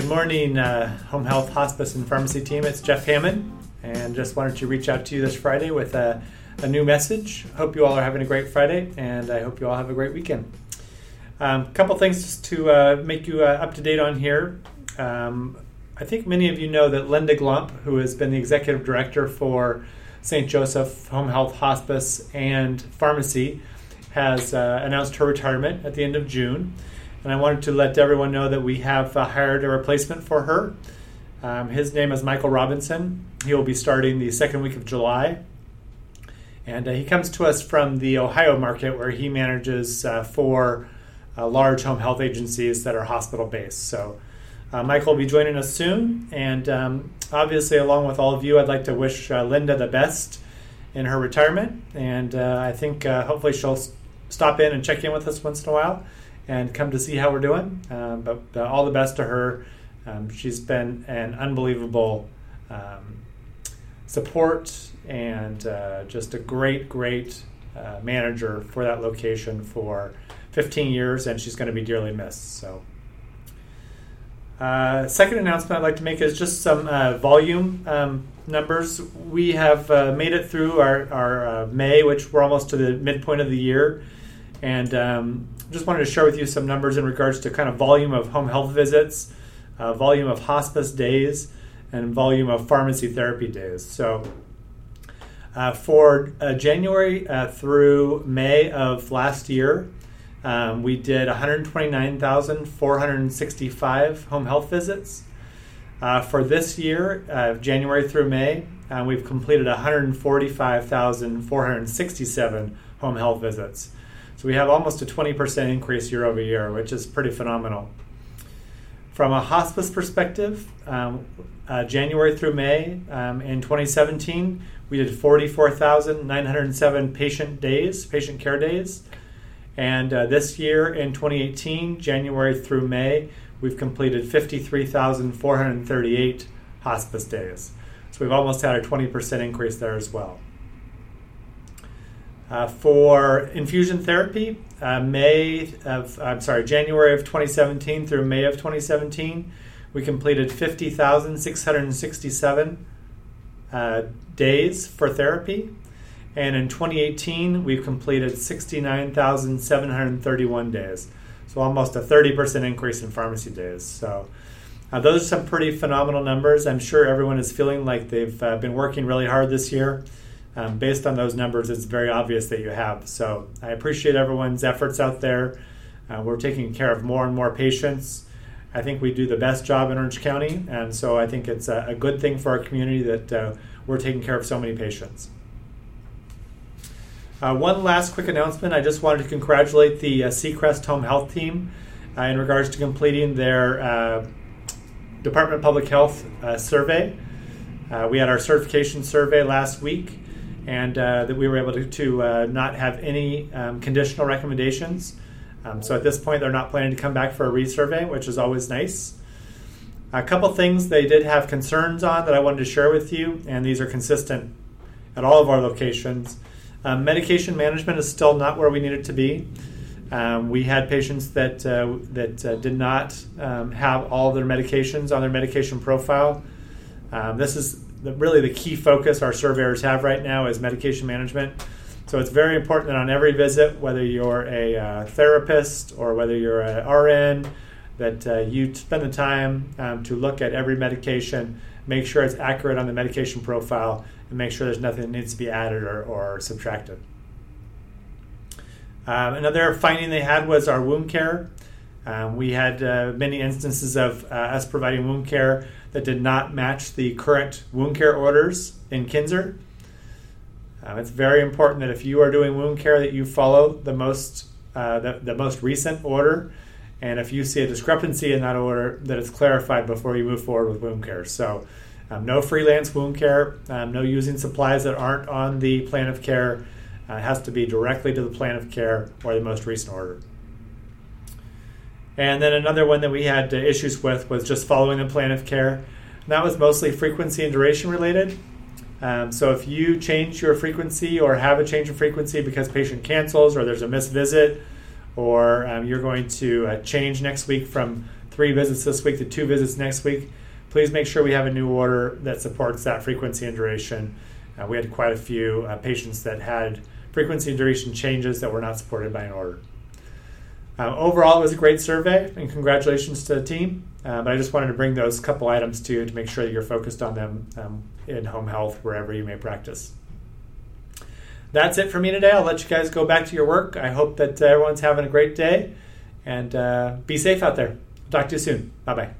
Good morning, uh, Home Health, Hospice, and Pharmacy team. It's Jeff Hammond, and just wanted to reach out to you this Friday with a, a new message. Hope you all are having a great Friday, and I hope you all have a great weekend. A um, couple things just to uh, make you uh, up to date on here. Um, I think many of you know that Linda Glump, who has been the executive director for St. Joseph Home Health, Hospice, and Pharmacy, has uh, announced her retirement at the end of June and I wanted to let everyone know that we have uh, hired a replacement for her. Um, his name is Michael Robinson. He will be starting the second week of July. And uh, he comes to us from the Ohio market where he manages uh, four uh, large home health agencies that are hospital based. So, uh, Michael will be joining us soon. And um, obviously, along with all of you, I'd like to wish uh, Linda the best in her retirement. And I think hopefully she'll stop in and check in with us once in a while and come to see how we're doing. Um, but all the best to her. Um, she's been an unbelievable um, support and uh, just a great, great uh, manager for that location for 15 years, and she's going to be dearly missed. So. Uh, second announcement I'd like to make is just some uh, volume um, numbers. We have uh, made it through our, our uh, May, which we're almost to the midpoint of the year, and um, just wanted to share with you some numbers in regards to kind of volume of home health visits, uh, volume of hospice days, and volume of pharmacy therapy days. So uh, for uh, January uh, through May of last year, um, we did 129,465 home health visits. Uh, for this year, uh, January through May, we've completed 145,467 home health visits. So we have almost a 20% increase year over year, which is pretty phenomenal. From a hospice perspective, um, uh, January through May um, in 2017, we did 44,907 patient days, patient care days. And uh, this year in 2018, January through May, we've completed 53,438 hospice days. So we've almost had a 20% increase there as well. Uh, for infusion therapy, uh, May of I'm sorry, January of 2017 through May of 2017, we completed 50,667 uh, days for therapy, and in 2018 we've completed 69,731 days. So almost a 30% increase in pharmacy days. So. Uh, those are some pretty phenomenal numbers. I'm sure everyone is feeling like they've uh, been working really hard this year um, based on those numbers, it's very obvious that you have. So I appreciate everyone's efforts out there. Uh, we're taking care of more and more patients. I think we do the best job in Orange County, and so I think it's a, a good thing for our community that uh, we're taking care of so many patients. Uh, one last quick announcement I just wanted to congratulate the uh, Seacrest Home Health team uh, in regards to completing their uh, Department of Public Health survey. we had our certification survey last week and uh, that we were able to, to uh, not have any um, conditional recommendations. Um, so at this point, they're not planning to come back for a resurvey, which is always nice. A couple things they did have concerns on that I wanted to share with you, and these are consistent at all of our locations. Um, medication management is still not where we need it to be. Um, we had patients that uh, that uh, did not um, have all their medications on their medication profile. Um, this is the, really the key focus our surveyors have right now is medication management. So it's very important that on every visit, whether you're a uh, therapist or whether you're an RN, that uh, you spend the time um, to look at every medication, make sure it's accurate on the medication profile, and make sure there's nothing that needs to be added or, or subtracted. Um, another finding they had was our wound care. Um, we had uh, many instances of uh, us providing wound care that did not match the current wound care orders in Kinnser. Um, it's very important that if you are doing wound care, that you follow the most uh, the, the most recent order, and if you see a discrepancy in that order, that it's clarified before you move forward with wound care. So, um, no freelance wound care, um, no using supplies that aren't on the plan of care. Uh, it has to be directly to the plan of care or the most recent order. And then another one that we had uh, issues with was just following the plan of care. And that was mostly frequency and duration related. Um, so if you change your frequency or have a change in frequency because patient cancels or there's a missed visit or um, you're going to uh, change next week from three visits this week to two visits next week, please make sure we have a new order that supports that frequency and duration. Uh, we had quite a few uh, patients that had frequency and duration changes that were not supported by an order. Uh, overall, it was a great survey, and congratulations to the team. Uh, but I just wanted to bring those couple items to you to make sure that you're focused on them um, in home health wherever you may practice. That's it for me today. I'll let you guys go back to your work. I hope that everyone's having a great day and uh, be safe out there. Talk to you soon. Bye bye.